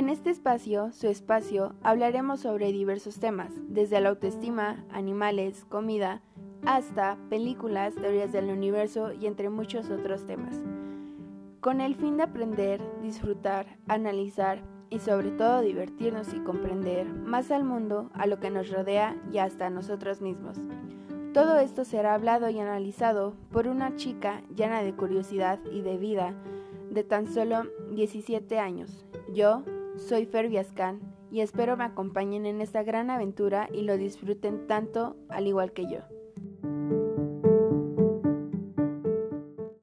En este espacio, su espacio, hablaremos sobre diversos temas, desde la autoestima, animales, comida, hasta películas, teorías del universo y entre muchos otros temas. Con el fin de aprender, disfrutar, analizar y sobre todo divertirnos y comprender más al mundo, a lo que nos rodea y hasta a nosotros mismos. Todo esto será hablado y analizado por una chica llena de curiosidad y de vida de tan solo 17 años. Yo, soy Fer Viascan y espero me acompañen en esta gran aventura y lo disfruten tanto al igual que yo.